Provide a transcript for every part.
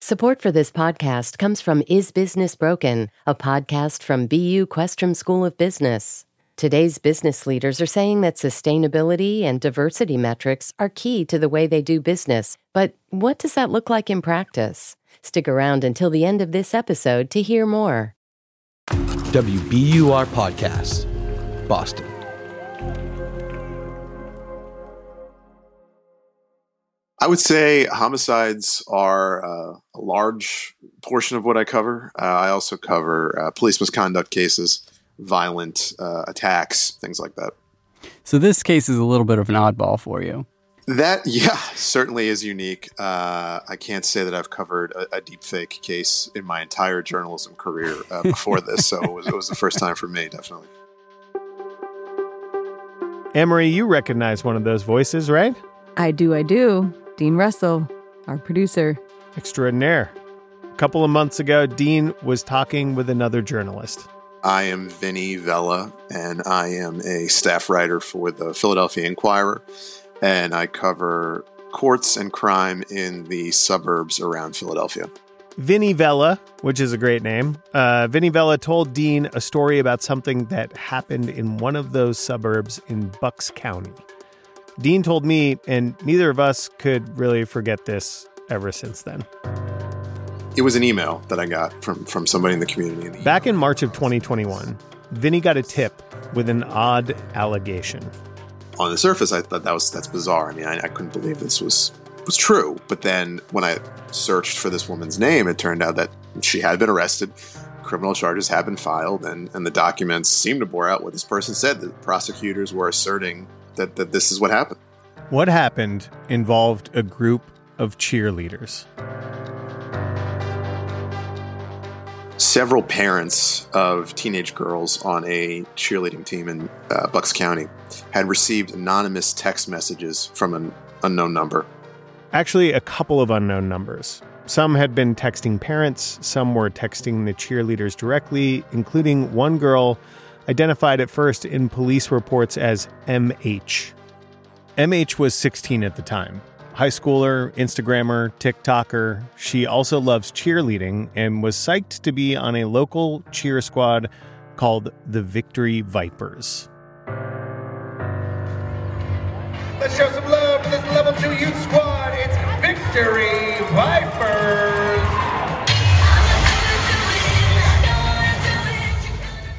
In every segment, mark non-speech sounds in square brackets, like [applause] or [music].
Support for this podcast comes from Is Business Broken, a podcast from BU Questrom School of Business. Today's business leaders are saying that sustainability and diversity metrics are key to the way they do business. But what does that look like in practice? Stick around until the end of this episode to hear more. WBUR Podcast, Boston. I would say homicides are uh, a large portion of what I cover. Uh, I also cover uh, police misconduct cases, violent uh, attacks, things like that. So this case is a little bit of an oddball for you. That, [laughs] yeah, certainly is unique. Uh, I can't say that I've covered a, a deep fake case in my entire journalism career uh, [laughs] before this, so it was, it was the first time for me, definitely. Amory, you recognize one of those voices, right? I do, I do. Dean Russell, our producer. Extraordinaire. A couple of months ago, Dean was talking with another journalist. I am Vinny Vella, and I am a staff writer for the Philadelphia Inquirer, and I cover courts and crime in the suburbs around Philadelphia. Vinny Vella, which is a great name, uh, Vinny Vella told Dean a story about something that happened in one of those suburbs in Bucks County. Dean told me, and neither of us could really forget this ever since then. It was an email that I got from, from somebody in the community. Back in March of 2021, Vinny got a tip with an odd allegation. On the surface, I thought that was that's bizarre. I mean, I, I couldn't believe this was was true. But then when I searched for this woman's name, it turned out that she had been arrested, criminal charges had been filed, and, and the documents seemed to bore out what this person said. The prosecutors were asserting that, that this is what happened. What happened involved a group of cheerleaders. Several parents of teenage girls on a cheerleading team in uh, Bucks County had received anonymous text messages from an unknown number. Actually, a couple of unknown numbers. Some had been texting parents, some were texting the cheerleaders directly, including one girl identified at first in police reports as MH. MH was 16 at the time. High schooler, Instagrammer, TikToker. She also loves cheerleading and was psyched to be on a local cheer squad called the Victory Vipers. Let's show some love to this level two youth squad. It's Victory Vipers.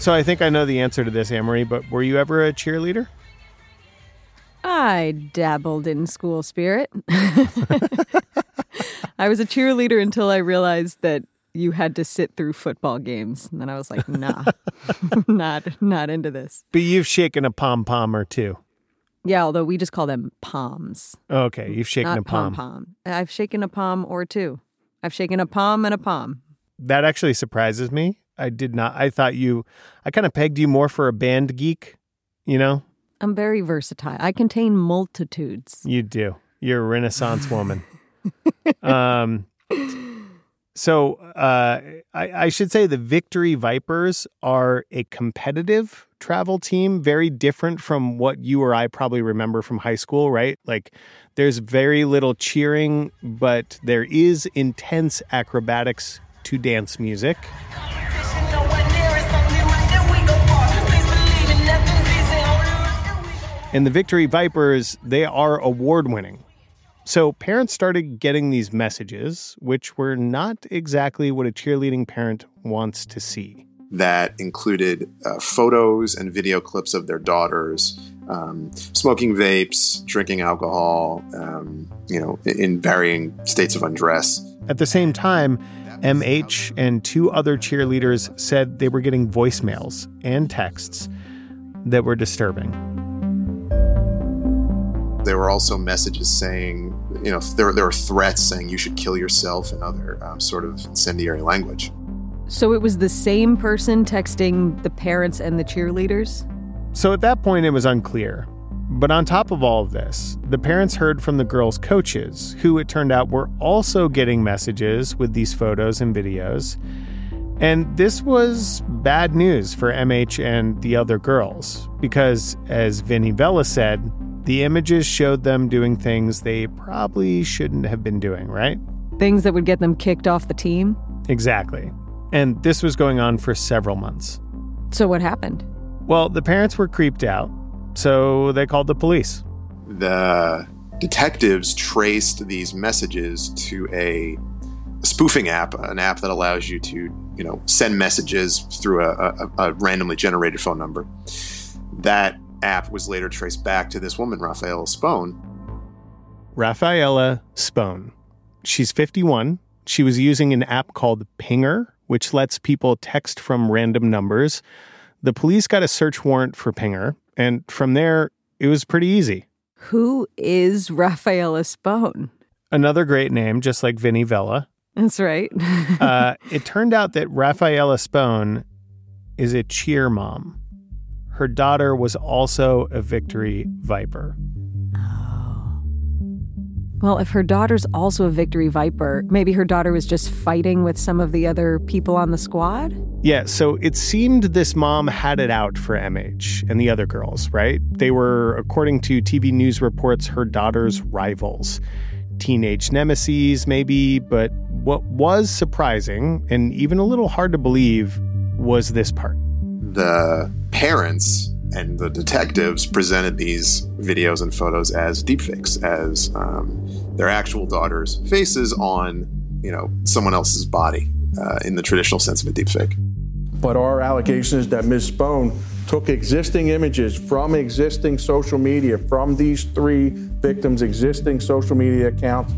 So I think I know the answer to this, Amory, but were you ever a cheerleader? I dabbled in school spirit. [laughs] I was a cheerleader until I realized that you had to sit through football games. And then I was like, [laughs] nah, [laughs] not not into this. But you've shaken a pom pom or two. Yeah, although we just call them palms. Okay, you've shaken not a pom. pom. I've shaken a palm or two. I've shaken a palm and a palm. That actually surprises me. I did not. I thought you. I kind of pegged you more for a band geek. You know, I'm very versatile. I contain multitudes. You do. You're a Renaissance woman. [laughs] um, so uh, I, I should say the Victory Vipers are a competitive travel team, very different from what you or I probably remember from high school, right? Like there's very little cheering, but there is intense acrobatics to dance music. And the Victory Vipers, they are award winning. So parents started getting these messages, which were not exactly what a cheerleading parent wants to see. That included uh, photos and video clips of their daughters um, smoking vapes, drinking alcohol, um, you know, in varying states of undress. At the same time, MH and two other cheerleaders said they were getting voicemails and texts that were disturbing. There were also messages saying, you know, there, there were threats saying you should kill yourself and other um, sort of incendiary language. So it was the same person texting the parents and the cheerleaders? So at that point, it was unclear. But on top of all of this, the parents heard from the girls' coaches, who it turned out were also getting messages with these photos and videos. And this was bad news for MH and the other girls, because as Vinny Vella said, the images showed them doing things they probably shouldn't have been doing, right? things that would get them kicked off the team. Exactly. And this was going on for several months. So what happened? Well, the parents were creeped out, so they called the police. The detectives traced these messages to a spoofing app, an app that allows you to, you know, send messages through a, a, a randomly generated phone number. That app was later traced back to this woman, Rafaela Spone. Rafaela Spone. She's 51. She was using an app called Pinger, which lets people text from random numbers. The police got a search warrant for Pinger, and from there, it was pretty easy. Who is Rafaela Spone? Another great name, just like Vinny Vella. That's right. [laughs] uh, it turned out that Rafaela Spone is a cheer mom. Her daughter was also a Victory Viper. Well, if her daughter's also a Victory Viper, maybe her daughter was just fighting with some of the other people on the squad? Yeah, so it seemed this mom had it out for MH and the other girls, right? They were, according to TV news reports, her daughter's rivals. Teenage nemesis, maybe, but what was surprising and even a little hard to believe was this part. The parents and the detectives presented these videos and photos as deepfakes, as um, their actual daughters' faces on, you know, someone else's body uh, in the traditional sense of a deepfake. But our allegation is that Ms. Spone took existing images from existing social media, from these three victims' existing social media accounts,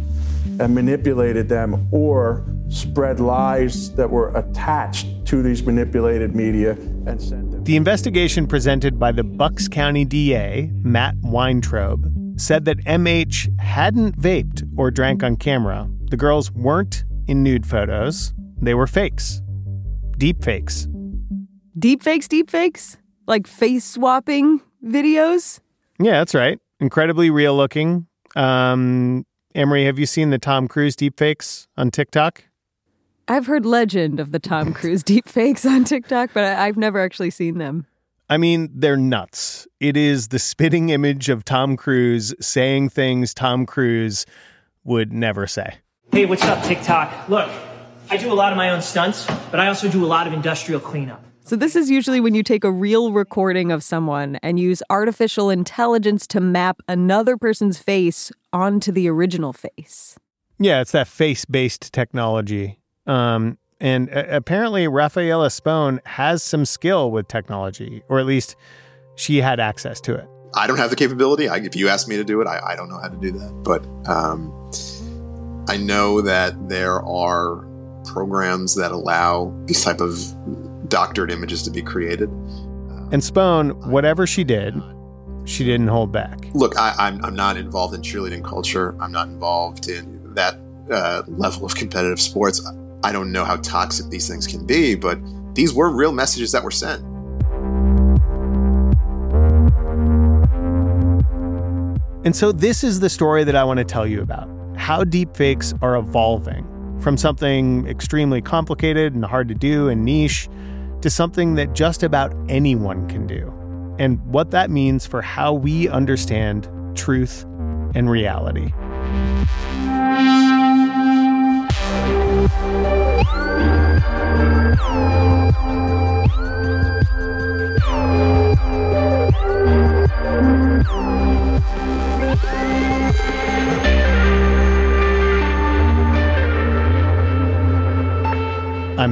and manipulated them or spread lies that were attached to these manipulated media and sent. The investigation presented by the Bucks County DA, Matt Weintraub, said that MH hadn't vaped or drank on camera. The girls weren't in nude photos, they were fakes. Deep fakes. Deep fakes, deep fakes? Like face swapping videos? Yeah, that's right. Incredibly real looking. Um, Amory, have you seen the Tom Cruise deepfakes on TikTok? I've heard legend of the Tom Cruise deepfakes on TikTok, but I- I've never actually seen them. I mean, they're nuts. It is the spitting image of Tom Cruise saying things Tom Cruise would never say. Hey, what's up, TikTok? Look, I do a lot of my own stunts, but I also do a lot of industrial cleanup. So, this is usually when you take a real recording of someone and use artificial intelligence to map another person's face onto the original face. Yeah, it's that face based technology. Um, and uh, apparently, Rafaela Spone has some skill with technology, or at least she had access to it. I don't have the capability. I, if you ask me to do it, I, I don't know how to do that. But um, I know that there are programs that allow these type of doctored images to be created. And Spone, whatever she did, she didn't hold back. Look, I, I'm, I'm not involved in cheerleading culture. I'm not involved in that uh, level of competitive sports. I don't know how toxic these things can be, but these were real messages that were sent. And so, this is the story that I want to tell you about how deepfakes are evolving from something extremely complicated and hard to do and niche to something that just about anyone can do, and what that means for how we understand truth and reality. I'm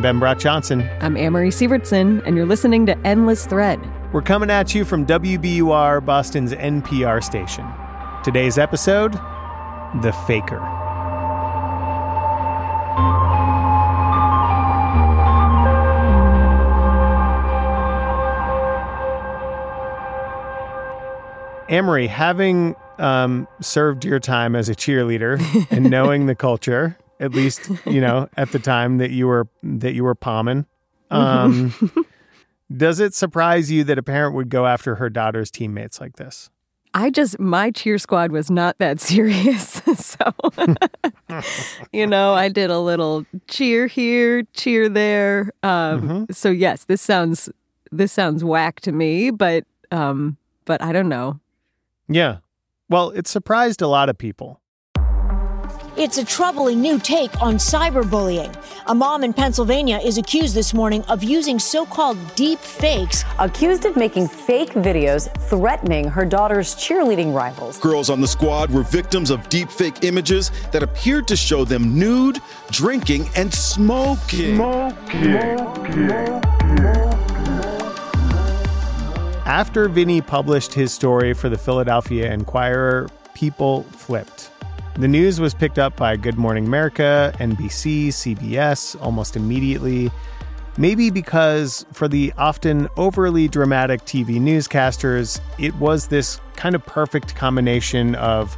Ben Brock Johnson. I'm Amory Sievertson, and you're listening to Endless Thread. We're coming at you from WBUR, Boston's NPR station. Today's episode The Faker. Amory, having um, served your time as a cheerleader [laughs] and knowing the culture, at least you know at the time that you were that you were palming, um, [laughs] does it surprise you that a parent would go after her daughter's teammates like this? I just, my cheer squad was not that [laughs] serious. so, you know, I did a little cheer here, cheer there. Um, So, yes, this sounds, this sounds whack to me, but, um, but I don't know. Yeah. Well, it surprised a lot of people. It's a troubling new take on cyberbullying. A mom in Pennsylvania is accused this morning of using so called deep fakes. Accused of making fake videos threatening her daughter's cheerleading rivals. Girls on the squad were victims of deep fake images that appeared to show them nude, drinking, and smoking. Smoking. After Vinny published his story for the Philadelphia Inquirer, people flipped. The news was picked up by Good Morning America, NBC, CBS almost immediately. Maybe because for the often overly dramatic TV newscasters, it was this kind of perfect combination of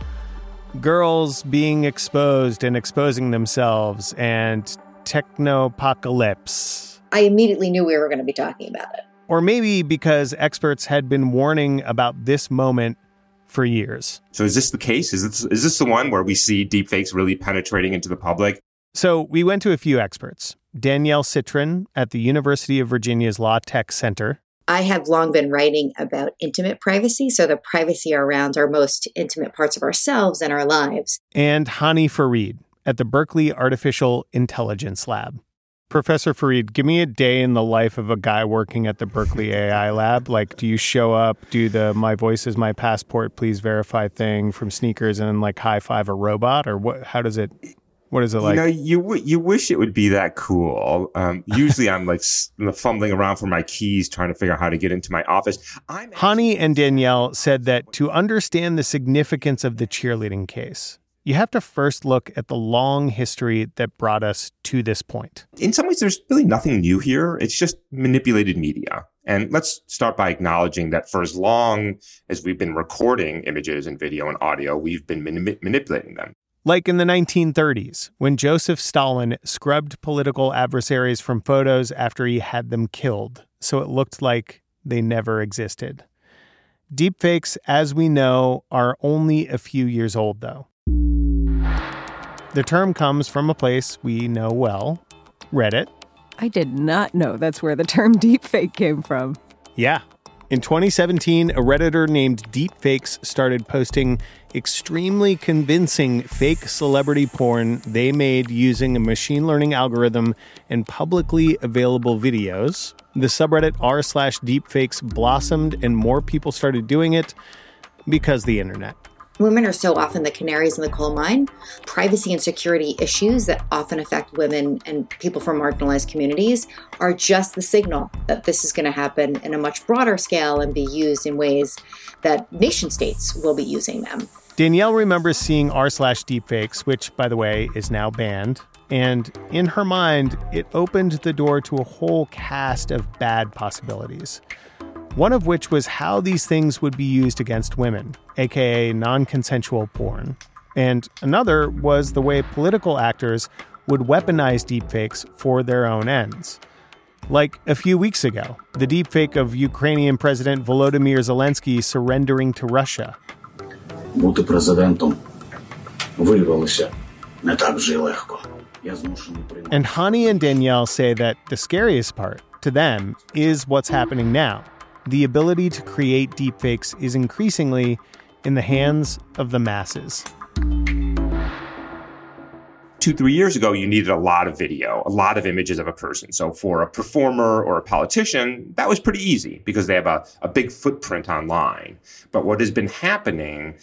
girls being exposed and exposing themselves and technopocalypse. I immediately knew we were going to be talking about it. Or maybe because experts had been warning about this moment for years. So is this the case? Is this, is this the one where we see deepfakes really penetrating into the public? So we went to a few experts. Danielle Citron at the University of Virginia's Law Tech Center. I have long been writing about intimate privacy, so the privacy around our most intimate parts of ourselves and our lives. And Hani Farid at the Berkeley Artificial Intelligence Lab. Professor Farid, give me a day in the life of a guy working at the Berkeley AI lab. Like, do you show up, do the my voice is my passport, please verify thing from sneakers and then like high five a robot? Or what, how does it, what is it like? You know, you, w- you wish it would be that cool. Um, usually I'm like [laughs] fumbling around for my keys trying to figure out how to get into my office. I'm Hani and Danielle said that to understand the significance of the cheerleading case, you have to first look at the long history that brought us to this point. In some ways, there's really nothing new here. It's just manipulated media. And let's start by acknowledging that for as long as we've been recording images and video and audio, we've been mani- manipulating them. Like in the 1930s, when Joseph Stalin scrubbed political adversaries from photos after he had them killed, so it looked like they never existed. Deepfakes, as we know, are only a few years old, though. The term comes from a place we know well Reddit. I did not know that's where the term deepfake came from. Yeah. In 2017, a Redditor named Deepfakes started posting extremely convincing fake celebrity porn they made using a machine learning algorithm and publicly available videos. The subreddit r slash deepfakes blossomed and more people started doing it because the internet. Women are so often the canaries in the coal mine. Privacy and security issues that often affect women and people from marginalized communities are just the signal that this is going to happen in a much broader scale and be used in ways that nation states will be using them. Danielle remembers seeing r slash deepfakes, which, by the way, is now banned. And in her mind, it opened the door to a whole cast of bad possibilities one of which was how these things would be used against women, aka non consensual porn. And another was the way political actors would weaponize deepfakes for their own ends. Like a few weeks ago, the deepfake of Ukrainian President Volodymyr Zelensky surrendering to Russia. Бути президентом виявилося не так вже легко. And Hani and Danielle say that the scariest part, to them, is what's happening now the ability to create deepfakes is increasingly in the hands of the masses. Two, three years ago, you needed a lot of video, a lot of images of a person. So for a performer or a politician, that was pretty easy because they have a, a big footprint online. But what has been happening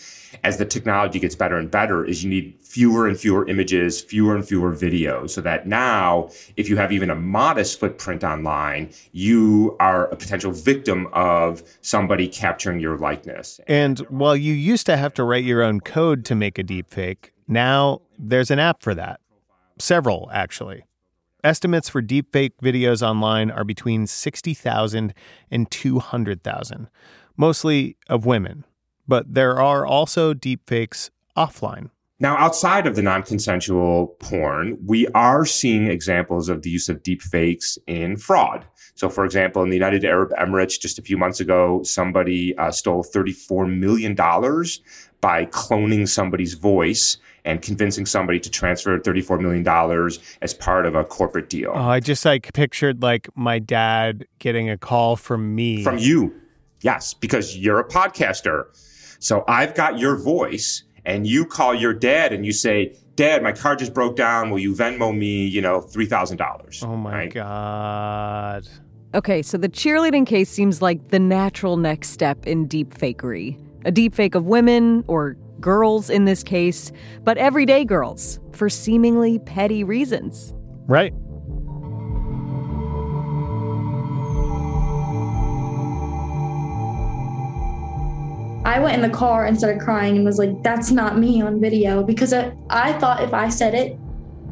as the technology gets better and better is you need fewer and fewer images, fewer and fewer videos, so that now, if you have even a modest footprint online, you are a potential victim of somebody capturing your likeness. And while you used to have to write your own code to make a deepfake, now there's an app for that. Several, actually. Estimates for deepfake videos online are between 60,000 and 200,000, mostly of women. But there are also deepfakes offline. Now, outside of the non consensual porn, we are seeing examples of the use of deepfakes in fraud. So, for example, in the United Arab Emirates, just a few months ago, somebody uh, stole $34 million by cloning somebody's voice and convincing somebody to transfer $34 million as part of a corporate deal. Oh, I just like pictured like my dad getting a call from me. From you. Yes, because you're a podcaster. So I've got your voice and you call your dad and you say, Dad, my car just broke down. Will you Venmo me, you know, $3,000? Oh my right? God. Okay, so the cheerleading case seems like the natural next step in deep fakery. A deep fake of women, or girls in this case, but everyday girls, for seemingly petty reasons. Right. I went in the car and started crying and was like, that's not me on video because I, I thought if I said it,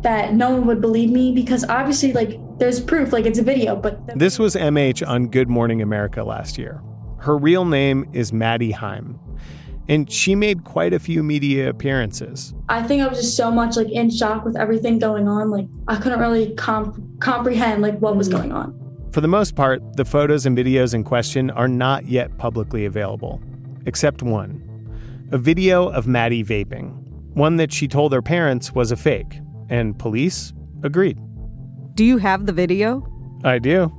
that no one would believe me because obviously, like, there's proof, like, it's a video, but. This was MH on Good Morning America last year. Her real name is Maddie Heim, and she made quite a few media appearances. I think I was just so much, like, in shock with everything going on. Like, I couldn't really comp- comprehend, like, what was mm. going on. For the most part, the photos and videos in question are not yet publicly available, except one a video of Maddie vaping, one that she told her parents was a fake, and police agreed. Do you have the video? I do.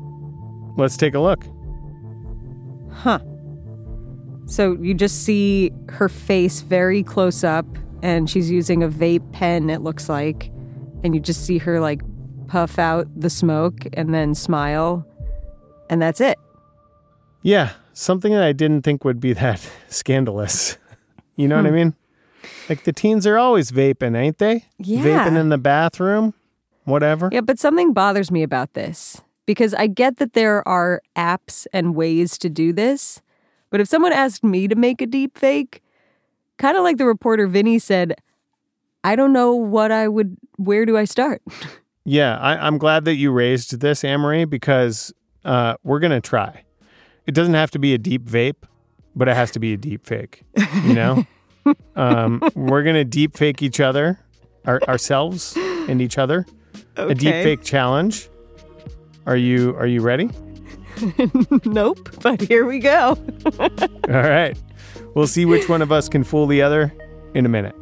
Let's take a look. Huh. So you just see her face very close up, and she's using a vape pen, it looks like. And you just see her like puff out the smoke and then smile, and that's it. Yeah, something that I didn't think would be that [laughs] scandalous. [laughs] You know what I Hmm. mean? Like the teens are always vaping, ain't they? Yeah. Vaping in the bathroom, whatever. Yeah, but something bothers me about this because I get that there are apps and ways to do this. But if someone asked me to make a deep fake, kind of like the reporter Vinny said, I don't know what I would, where do I start? [laughs] Yeah, I, I'm glad that you raised this, Amory, because uh, we're gonna try. It doesn't have to be a deep vape, but it has to be a deep fake. You know, [laughs] um, we're gonna deep fake each other, our, ourselves, and each other. A deep fake challenge. Are you Are you ready? [laughs] nope, but here we go. [laughs] All right. We'll see which one of us can fool the other in a minute.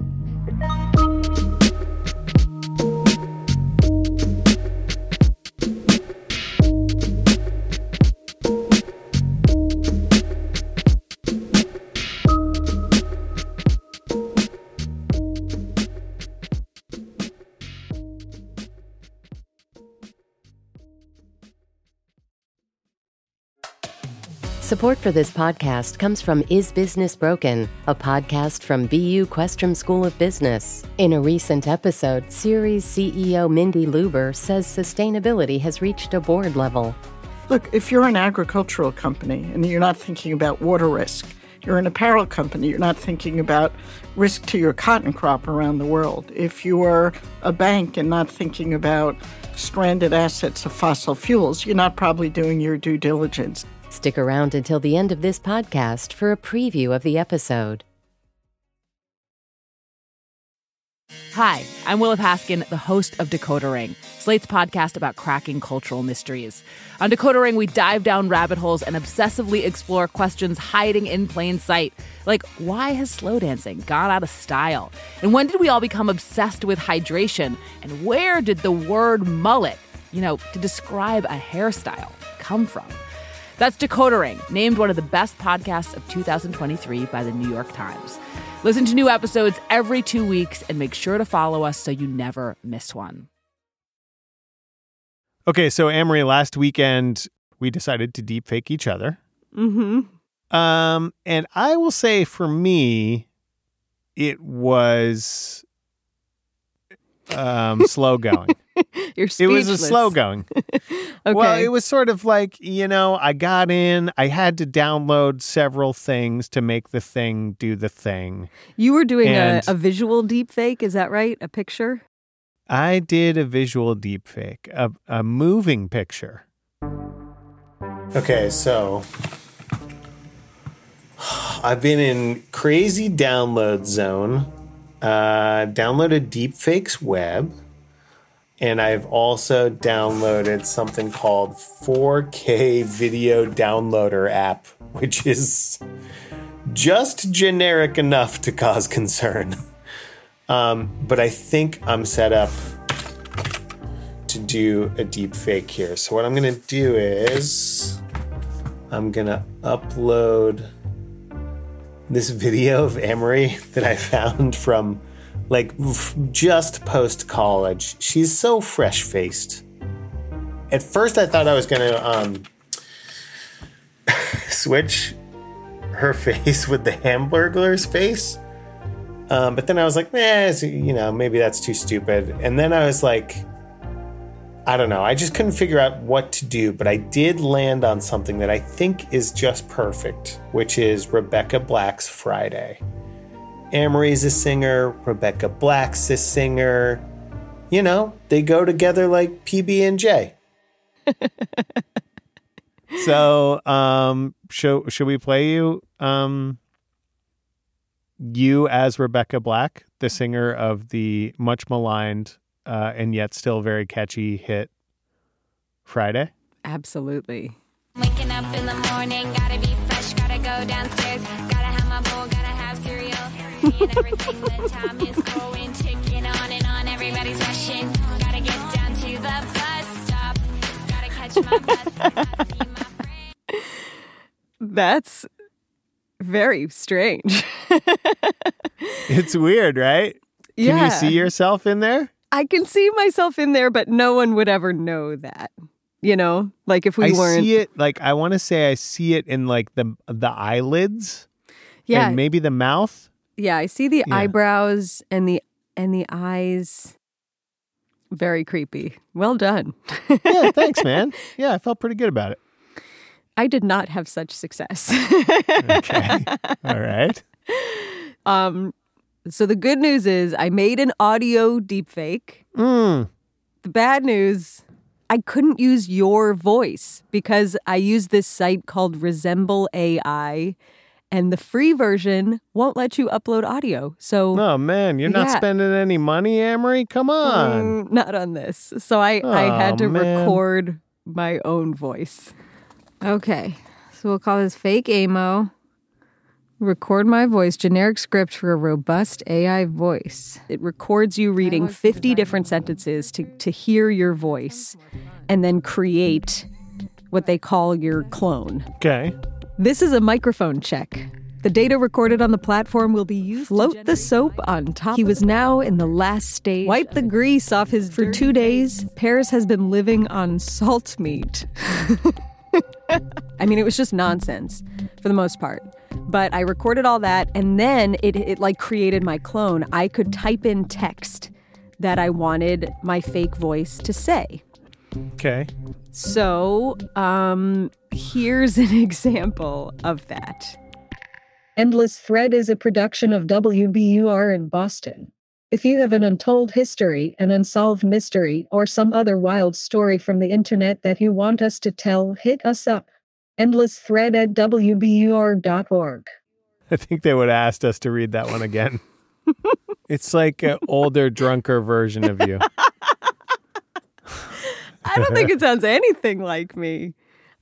Support for this podcast comes from Is Business Broken, a podcast from BU Questrom School of Business. In a recent episode, Ceres CEO Mindy Lubber says sustainability has reached a board level. Look, if you're an agricultural company and you're not thinking about water risk, you're an apparel company, you're not thinking about risk to your cotton crop around the world. If you're a bank and not thinking about stranded assets of fossil fuels, you're not probably doing your due diligence. Stick around until the end of this podcast for a preview of the episode. Hi, I'm Willa Paskin, the host of Decoder Ring, Slate's podcast about cracking cultural mysteries. On Decoder Ring, we dive down rabbit holes and obsessively explore questions hiding in plain sight. Like, why has slow dancing gone out of style? And when did we all become obsessed with hydration? And where did the word mullet, you know, to describe a hairstyle, come from? That's Decoder Ring, named one of the best podcasts of 2023 by the New York Times. Listen to new episodes every two weeks and make sure to follow us so you never miss one. Okay, so Amory, last weekend we decided to deepfake each other. Mm-hmm. Um, and I will say for me, it was um [laughs] slow going. [laughs] You're It was a slow going. [laughs] Okay. Well, it was sort of like, you know, I got in, I had to download several things to make the thing do the thing. You were doing a, a visual deep fake, is that right? A picture? I did a visual deep fake, a, a moving picture. Okay, so [sighs] I've been in crazy download zone. Uh, downloaded Deepfakes Web, and I've also downloaded something called 4K Video Downloader app, which is just generic enough to cause concern. Um, but I think I'm set up to do a deep fake here. So what I'm gonna do is I'm gonna upload this video of Amory [laughs] that I found from like f- just post college. She's so fresh faced. At first, I thought I was gonna um, [laughs] switch her [laughs] face with the Hamburglar's face, um, but then I was like, nah, you know, maybe that's too stupid. And then I was like, I don't know. I just couldn't figure out what to do, but I did land on something that I think is just perfect, which is Rebecca Black's Friday. Amory's a singer, Rebecca Black's a singer. You know, they go together like PB and J. [laughs] so, um, should should we play you um you as Rebecca Black, the singer of the much maligned uh, and yet still very catchy hit Friday? Absolutely. Waking up in the morning, gotta be fresh, gotta go downstairs, cereal. Seeing everything, the time is going, ticking on and on, everybody's rushing. Gotta get down to the bus stop, gotta catch my bus. That's very strange. [laughs] it's weird, right? Can Yeah. you see yourself in there? I can see myself in there, but no one would ever know that. You know, like if we I weren't. see it like I want to say I see it in like the the eyelids, Yeah. and maybe the mouth. Yeah, I see the Yeah. eyebrows and the and the eyes. Very creepy. Well done. yeah, thanks, [laughs] man. Yeah, I felt pretty good about it. I did not have such success. Okay. [laughs] All right. Um, so the good news is I made an audio deepfake. Mm. The bad news, I couldn't use your voice because I use this site called Resemble AI, and the free version won't let you upload audio. So Oh man, you're not Yeah. spending any money, Amory. Come on. Mm, not on this. So I, I had to man. record my own voice. Okay. So we'll call this fake AMO. Record my voice, generic script for a robust AI voice. It records you reading 50 different sentences to, to hear your voice and then create what they call your clone. Okay. This is a microphone check. The data recorded on the platform will be used. Float the soap on top. He was now in the last stage. Wipe the grease off his. For two days, Paris has been living on salt meat. [laughs] I mean, it was just nonsense for the most part. But I recorded all that, and then it, it like created my clone. I could type in text that I wanted my fake voice to say. Okay. So, um, here's an [laughs] example of that. Endless Thread is a production of WBUR in Boston. If you have an untold history, an unsolved mystery, or some other wild story from the internet that you want us to tell, hit us up. Endless Thread at WBUR.org. I think they would have asked us to read that one again. [laughs] it's like an older, drunker version of you. [laughs] I don't think it sounds anything like me.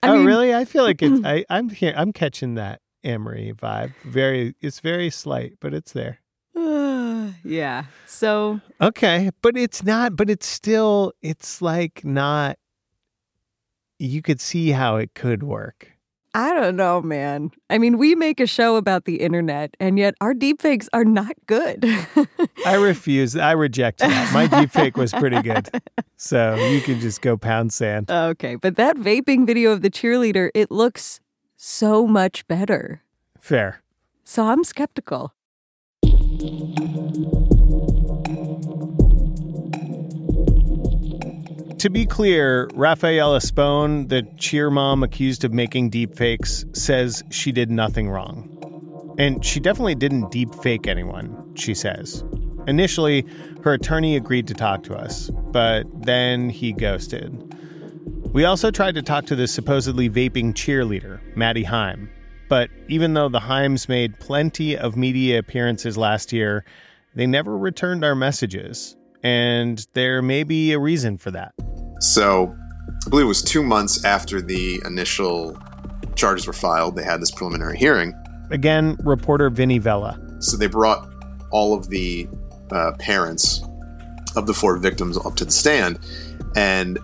I oh, mean- really? I feel like it's. I, I'm here. I'm catching that Amory vibe. Very. It's very slight, but it's there. [sighs] yeah. So, Okay, but it's not. But it's still. It's like not. You could see how it could work. I don't know, man. I mean, we make a show about the internet, and yet our deepfakes are not good. [laughs] I refuse. I reject that. My deepfake was pretty good, so you can just go pound sand. okay, but that vaping video of the cheerleader, it looks so much better. Fair. So I'm skeptical. To be clear, Rafaela Spone, the cheer mom accused of making deepfakes, says she did nothing wrong. And she definitely didn't deepfake anyone, she says. Initially, her attorney agreed to talk to us, but then he ghosted. We also tried to talk to the supposedly vaping cheerleader, Maddie Heim. But even though the Heims made plenty of media appearances last year, they never returned our messages. And there may be a reason for that. So, I believe it was two months after the initial charges were filed, they had this preliminary hearing. Again, reporter Vinny Vella. So, they brought all of the uh, parents of the four victims up to the stand. And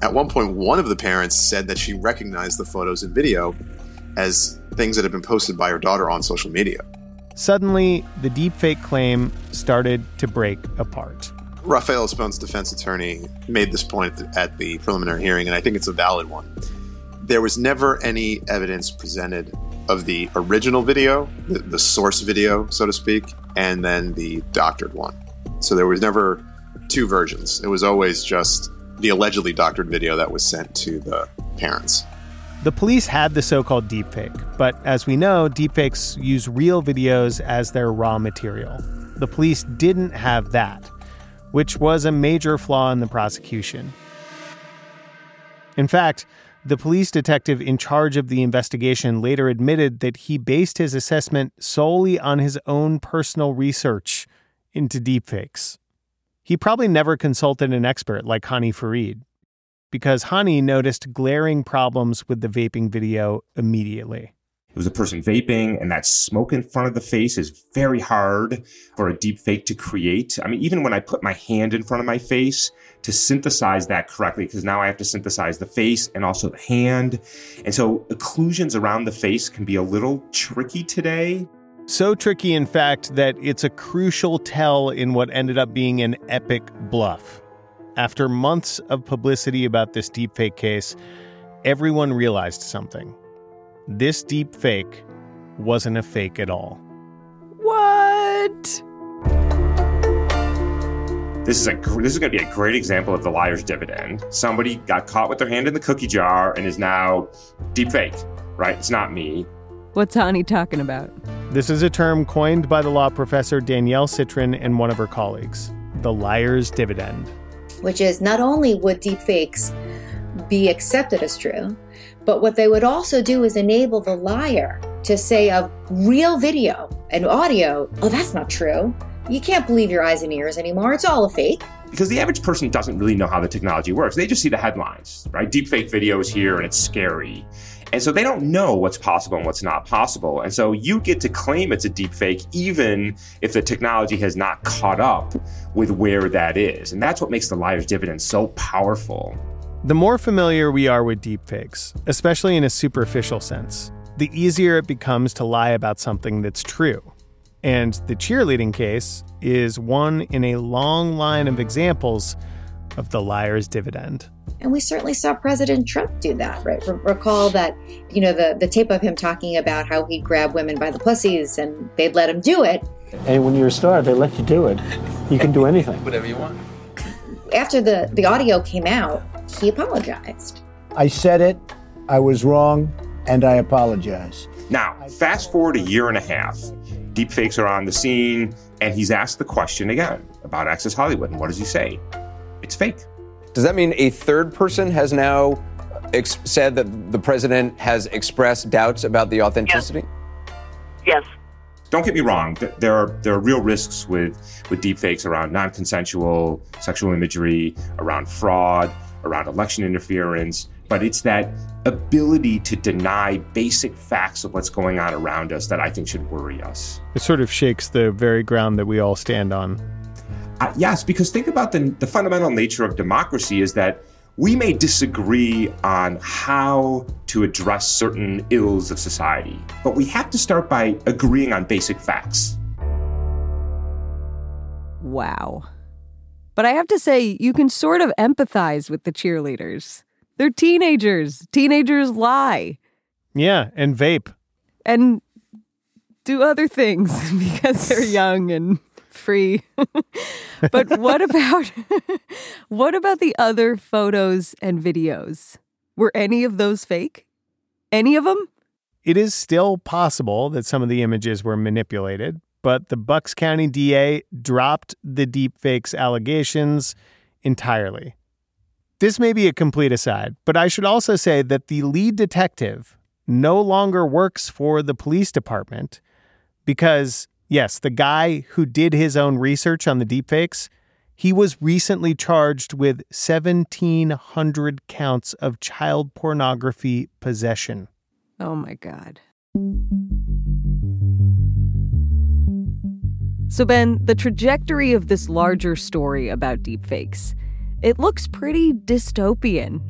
at one point, one of the parents said that she recognized the photos and video as things that had been posted by her daughter on social media. Suddenly, the deepfake claim started to break apart. Rafaela Spone's defense attorney made this point at the preliminary hearing, and I think it's a valid one. There was never any evidence presented of the original video, the, the source video, so to speak, and then the doctored one. So there was never two versions. It was always just the allegedly doctored video that was sent to the parents. The police had the so called deepfake, but as we know, deepfakes use real videos as their raw material. The police didn't have that, which was a major flaw in the prosecution. In fact, the police detective in charge of the investigation later admitted that he based his assessment solely on his own personal research into deepfakes. He probably never consulted an expert like Hani Farid, because Hani noticed glaring problems with the vaping video immediately. It was a person vaping, and that smoke in front of the face is very hard for a deep fake to create. I mean, even when I put my hand in front of my face to synthesize that correctly, because now I have to synthesize the face and also the hand. And so occlusions around the face can be a little tricky today. So tricky, in fact, that it's a crucial tell in what ended up being an epic bluff. After months of publicity about this deepfake case, everyone realized something. This deep fake wasn't a fake at all. What? This is a this is going to be a great example of the liar's dividend. Somebody got caught with their hand in the cookie jar and is now deep fake, right? It's not me. What's Hani talking about? This is a term coined by the law professor Danielle Citron and one of her colleagues the liar's dividend. Which is not only would deepfakes be accepted as true, but what they would also do is enable the liar to say of real video and audio, oh, that's not true. You can't believe your eyes and ears anymore. It's all a fake. Because the average person doesn't really know how the technology works. They just see the headlines, right? Deepfake video is here and it's scary. And so they don't know what's possible and what's not possible. And so you get to claim it's a deepfake even if the technology has not caught up with where that is. And that's what makes the liar's dividend so powerful. The more familiar we are with deepfakes, especially in a superficial sense, the easier it becomes to lie about something that's true. And the cheerleading case is one in a long line of examples of the liar's dividend. And we certainly saw President Trump do that, right? recall that, you know, the, the tape of him talking about how he'd grab women by the pussies and they'd let him do it. And when you're a star, they let you do it. You can do anything. Whatever you want. After the, the audio came out, he apologized. I said it, I was wrong, and I apologize. Now, fast forward a year and a half. Deepfakes are on the scene, and he's asked the question again about Access Hollywood. And what does he say? It's fake. Does that mean a third person has now ex- said that the president has expressed doubts about the authenticity? Yes. Don't get me wrong. There are there are real risks with with deepfakes around non-consensual sexual imagery, around fraud, around election interference. But it's that ability to deny basic facts of what's going on around us that I think should worry us. It sort of shakes the very ground that we all stand on. Uh, yes, because think about the, the fundamental nature of democracy is that we may disagree on how to address certain ills of society, but we have to start by agreeing on basic facts. Wow. But I have to say, you can sort of empathize with the cheerleaders. They're teenagers. Teenagers lie. Yeah, and vape. And do other things [laughs] because they're [laughs] young and free. [laughs] but what about what about the other photos and videos? Were any of those fake? Any of them? It is still possible that some of the images were manipulated, but the Bucks County DA dropped the deepfakes allegations entirely. This may be a complete aside, but I should also say that the lead detective no longer works for the police department because, yes, the guy who did his own research on the deepfakes, he was recently charged with 1,700 counts of child pornography possession. Oh my God. So, Ben, the trajectory of this larger story about deepfakes, it looks pretty dystopian.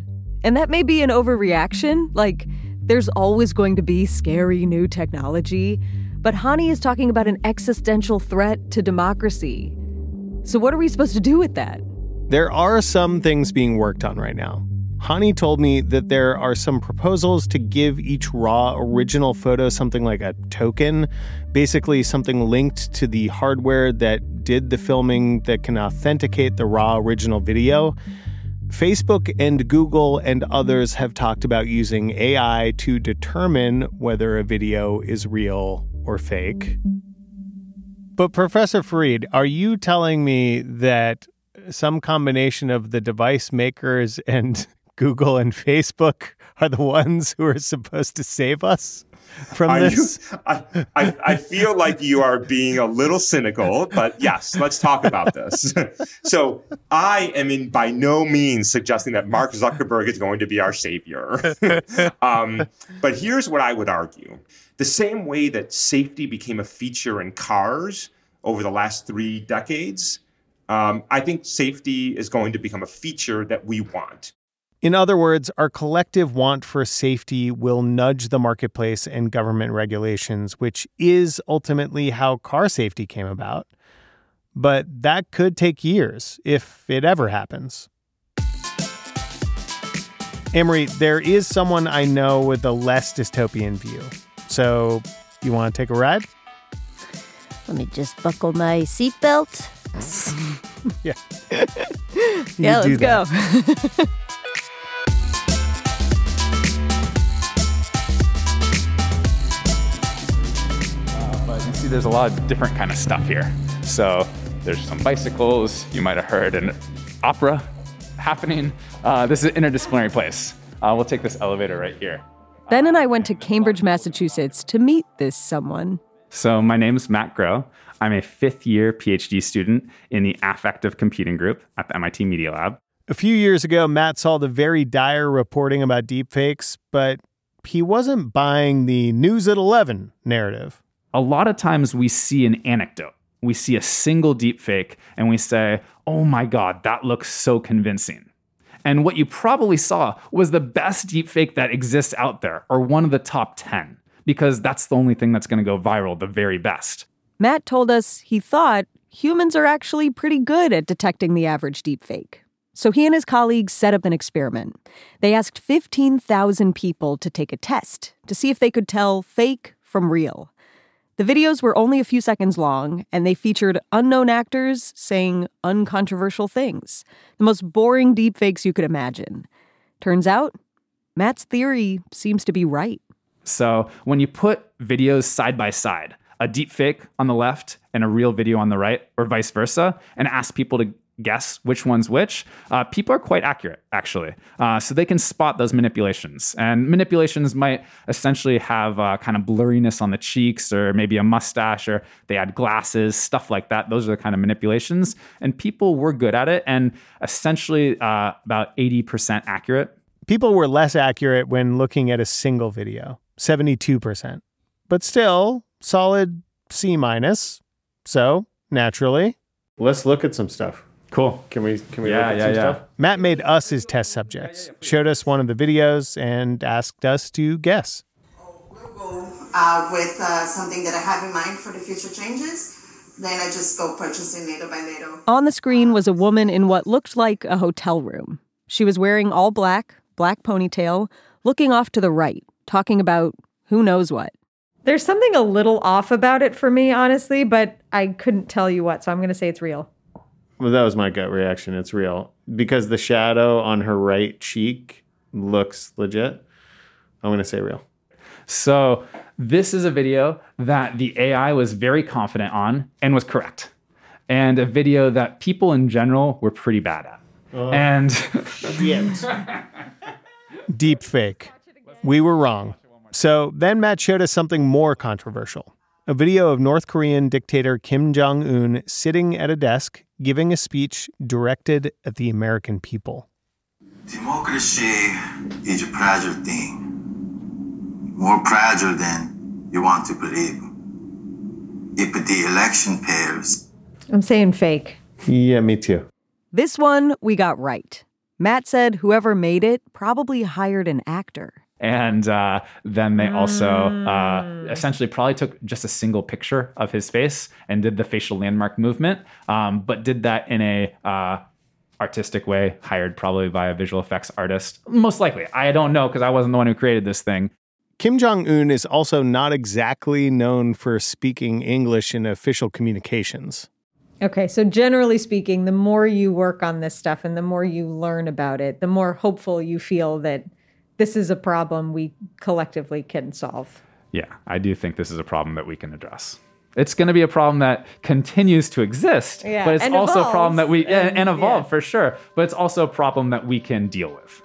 And that may be an overreaction. Like, there's always going to be scary new technology. But Hani is talking about an existential threat to democracy. So, what are we supposed to do with that? There are some things being worked on right now. Hany told me that there are some proposals to give each raw original photo something like a token, basically something linked to the hardware that did the filming that can authenticate the raw original video. Facebook and Google and others have talked about using AI to determine whether a video is real or fake. But, Professor Farid, are you telling me that some combination of the device makers [laughs] and Google and Facebook are the ones who are supposed to save us from Are this? You, I, I, I feel like you are being a little cynical, but yes, let's talk about this. [laughs] so I am in by no means suggesting that Mark Zuckerberg is going to be our savior. [laughs] um, but here's what I would argue. The same way that safety became a feature in cars over the last three decades, um, I think safety is going to become a feature that we want. In other words, our collective want for safety will nudge the marketplace and government regulations, which is ultimately how car safety came about. But that could take years, if it ever happens. Amory, there is someone I know with a less dystopian view. So, you want to take a ride? Let me just buckle my seatbelt. [laughs] yeah. [laughs] Yeah, let's that. go. [laughs] see there's a lot of different kind of stuff here. So there's some bicycles. You might have heard an opera happening. Uh, this is an interdisciplinary place. Uh, we'll take this elevator right here. Ben and I went to Cambridge, Massachusetts to meet this someone. So my name is Matt Groh. I'm a fifth year PhD student in the affective computing group at the MIT Media Lab. A few years ago, Matt saw the very dire reporting about deepfakes, but he wasn't buying the news at 11 narrative. A lot of times we see an anecdote. We see a single deepfake and we say, oh my God, that looks so convincing. And what you probably saw was the best deepfake that exists out there, or one of the top 10, because that's the only thing that's going to go viral, the very best. Matt told us he thought humans are actually pretty good at detecting the average deepfake. So he and his colleagues set up an experiment. They asked 15,000 people to take a test to see if they could tell fake from real. The videos were only a few seconds long, and they featured unknown actors saying uncontroversial things. The most boring deepfakes you could imagine. Turns out, Matt's theory seems to be right. So when you put videos side by side, a deepfake on the left and a real video on the right, or vice versa, and ask people to guess which one's which, uh, people are quite accurate, actually. Uh, so they can spot those manipulations. And manipulations might essentially have uh, kind of blurriness on the cheeks, or maybe a mustache, or they add glasses, stuff like that. Those are the kind of manipulations. And people were good at it, and essentially uh, about 80% accurate. People were less accurate when looking at a single video, 72%. But still, solid C minus. So, naturally, let's look at some stuff. Cool. Can we can we Yeah, look at yeah, some yeah. stuff? Matt made us his test subjects, showed us one of the videos, and asked us to guess. uh, with uh, something that I have in mind for the future changes. Then I just go purchasing little by little. On the screen was a woman in what looked like a hotel room. She was wearing all black, black ponytail, looking off to the right, talking about who knows what. There's something a little off about it for me, honestly, but I couldn't tell you what, so I'm going to say it's real. Well, that was my gut reaction. It's real because the shadow on her right cheek looks legit. I'm going to say real. So this is a video that the AI was very confident on and was correct, and a video that people in general were pretty bad at. Oh. and [laughs] Deep fake. We were wrong. So then Matt showed us something more controversial a video of North Korean dictator Kim Jong un sitting at a desk giving a speech directed at the American people. Democracy is a fragile thing, more fragile than you want to believe. If the election fails, I'm saying fake. Yeah, me too. This one we got right. Matt said whoever made it probably hired an actor. And uh, then they also uh, essentially probably took just a single picture of his face and did the facial landmark movement, um, but did that in a uh, artistic way, hired probably by a visual effects artist. Most likely. I don't know because I wasn't the one who created this thing. Kim Jong un is also not exactly known for speaking English in official communications. Okay, so generally speaking, the more you work on this stuff and the more you learn about it, the more hopeful you feel that this is a problem we collectively can solve. Yeah, I do think this is a problem that we can address. It's going to be a problem that continues to exist, Yeah, but it's and also a problem that we and, and- and evolve yeah. for sure. But it's also a problem that we can deal with.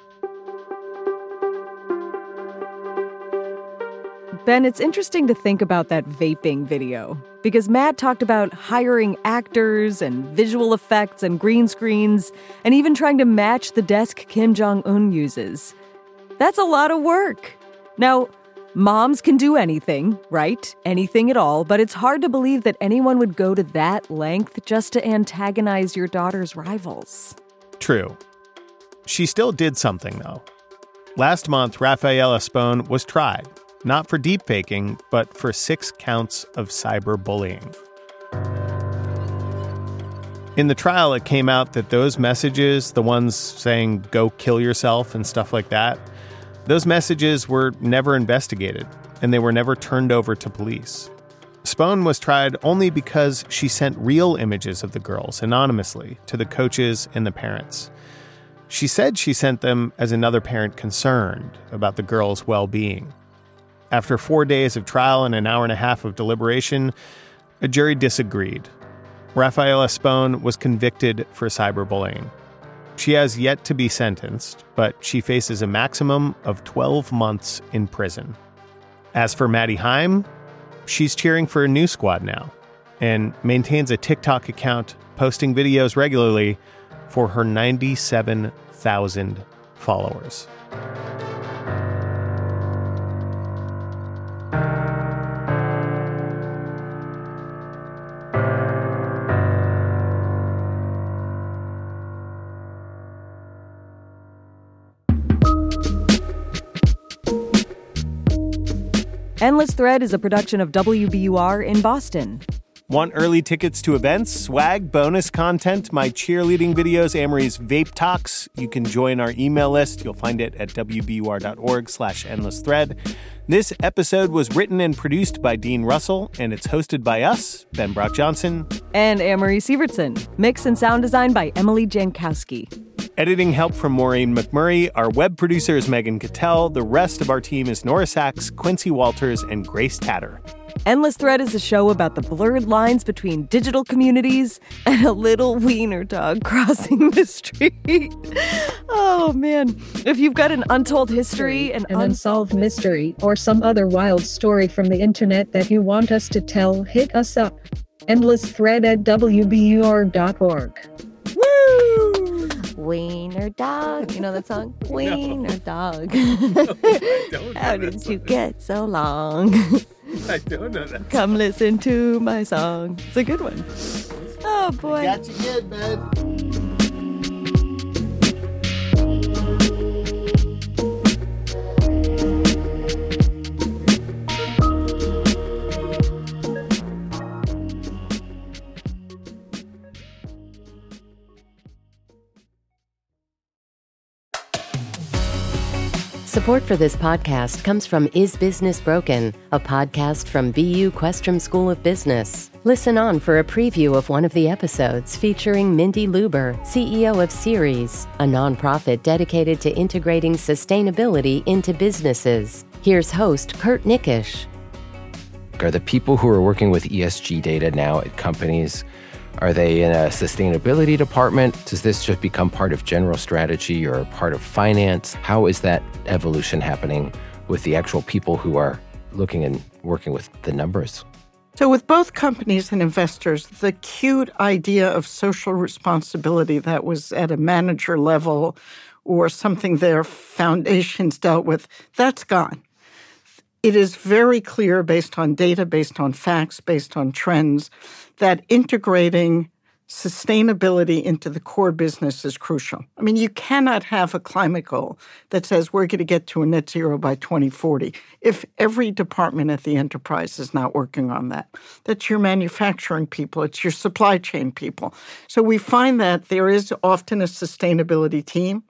Ben, it's interesting to think about that vaping video because Matt talked about hiring actors and visual effects and green screens and even trying to match the desk Kim Jong un uses. That's a lot of work. Now, moms can do anything, right? Anything at all, but it's hard to believe that anyone would go to that length just to antagonize your daughter's rivals. True. She still did something, though. Last month, Rafaela Spone was tried, not for deepfaking, but for six counts of cyberbullying. In the trial, it came out that those messages, the ones saying go kill yourself and stuff like that, those messages were never investigated and they were never turned over to police. Spone was tried only because she sent real images of the girls anonymously to the coaches and the parents. She said she sent them as another parent concerned about the girls' well being. After four days of trial and an hour and a half of deliberation, a jury disagreed. Rafaela Spone was convicted for cyberbullying. She has yet to be sentenced, but she faces a maximum of 12 months in prison. As for Madi Hime, she's cheering for a new squad now and maintains a TikTok account posting videos regularly for her 97,000 followers. Endless Thread is a production of WBUR in Boston. Want early tickets to events, swag, bonus content, my cheerleading videos, Amory's vape talks? You can join our email list. You'll find it at wbur.org slash endless thread. This episode was written and produced by Dean Russell, and it's hosted by us, Ben Brock Johnson. And Amory Sievertson. Mix and sound design by Emily Jankowski. Editing help from Maureen McMurray. Our web producer is Megan Cattell. The rest of our team is Nora Saks, Quincy Walters, and Grace Tatter. Endless Thread is a show about the blurred lines between digital communities and a little wiener dog [laughs] crossing the street. Oh man. If you've got an untold history and an unsolved mystery or some other wild story from the internet that you want us to tell, hit us up. Endless thread at WBUR.org. Woo! Wiener dog. You know that song? [laughs] Wiener dog. [laughs] How did you get so long? [laughs] I don't know that. Come listen to my song. It's a good one. Oh boy. Got you good, man. Support for this podcast comes from Is Business Broken, a podcast from BU Questrom School of Business. Listen on for a preview of one of the episodes featuring Mindy Lubber, CEO of Ceres, a nonprofit dedicated to integrating sustainability into businesses. Here's host Kurt Nickish. Are the people who are working with ESG data now at companies, are they in a sustainability department? Does this just become part of general strategy or part of finance? How is that evolution happening with the actual people who are looking and working with the numbers? So, with both companies and investors, the cute idea of social responsibility that was at a manager level or something their foundations dealt with, that's gone. It is very clear based on data, based on facts, based on trends, that integrating sustainability into the core business is crucial. I mean, you cannot have a climate goal that says we're going to get to a net zero by 2040 if every department at the enterprise is not working on that. That's your manufacturing people, it's your supply chain people. So we find that there is often a sustainability team.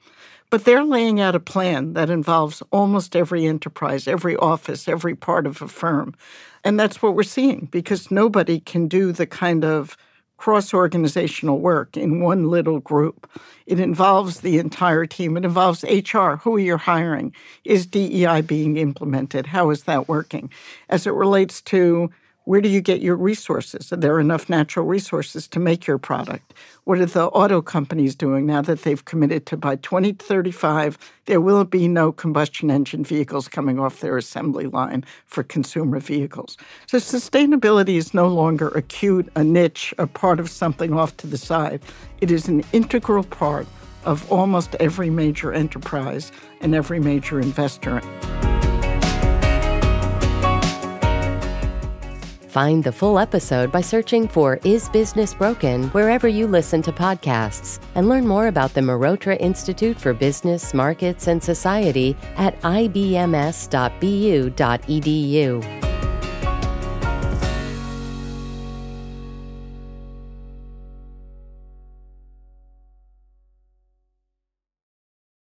But they're laying out a plan that involves almost every enterprise, every office, every part of a firm. And that's what we're seeing because nobody can do the kind of cross organizational work in one little group. It involves the entire team. It involves HR. Who are you hiring? Is DEI being implemented? How is that working? As it relates to where do you get your resources? Are there enough natural resources to make your product? What are the auto companies doing now that they've committed to by 2035 there will be no combustion engine vehicles coming off their assembly line for consumer vehicles? So sustainability is no longer acute, a niche, a part of something off to the side. It is an integral part of almost every major enterprise and every major investor. Find the full episode by searching for Is Business Broken wherever you listen to podcasts and learn more about the Mehrotra Institute for Business, Markets, and Society at ibms.bu.edu.